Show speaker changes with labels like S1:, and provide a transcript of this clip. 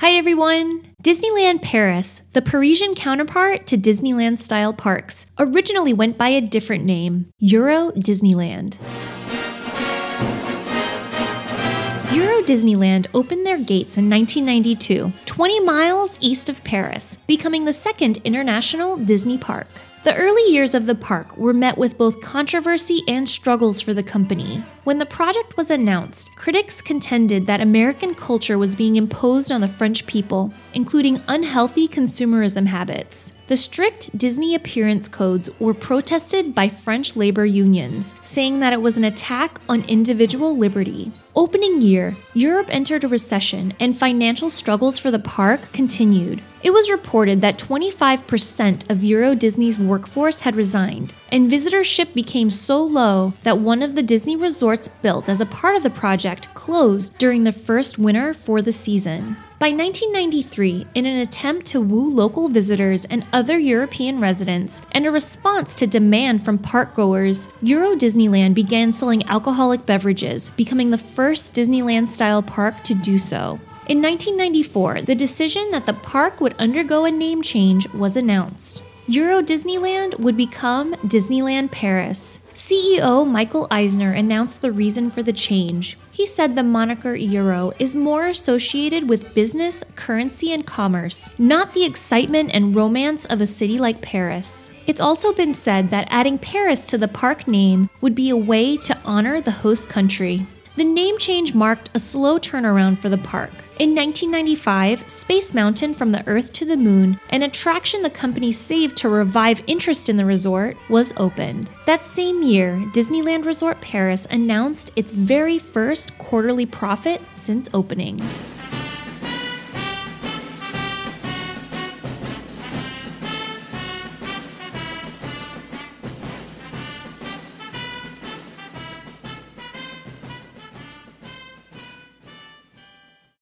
S1: Hi, everyone. Disneyland Paris, the Parisian counterpart to Disneyland style parks, originally went by a different name Euro Disneyland. Euro Disneyland opened their gates in 1992, 20 miles east of Paris, becoming the second international Disney park. The early years of the park were met with both controversy and struggles for the company. When the project was announced, critics contended that American culture was being imposed on the French people, including unhealthy consumerism habits. The strict Disney appearance codes were protested by French labor unions, saying that it was an attack on individual liberty. Opening year, Europe entered a recession and financial struggles for the park continued. It was reported that 25% of Euro Disney's workforce had resigned, and visitorship became so low that one of the Disney resorts built as a part of the project closed during the first winter for the season. By 1993, in an attempt to woo local visitors and other European residents, and a response to demand from parkgoers, Euro Disneyland began selling alcoholic beverages, becoming the first Disneyland style park to do so. In 1994, the decision that the park would undergo a name change was announced. Euro Disneyland would become Disneyland Paris. CEO Michael Eisner announced the reason for the change. He said the moniker Euro is more associated with business, currency, and commerce, not the excitement and romance of a city like Paris. It's also been said that adding Paris to the park name would be a way to honor the host country. The name change marked a slow turnaround for the park. In 1995, Space Mountain from the Earth to the Moon, an attraction the company saved to revive interest in the resort, was opened. That same year, Disneyland Resort Paris announced its very first quarterly profit since opening.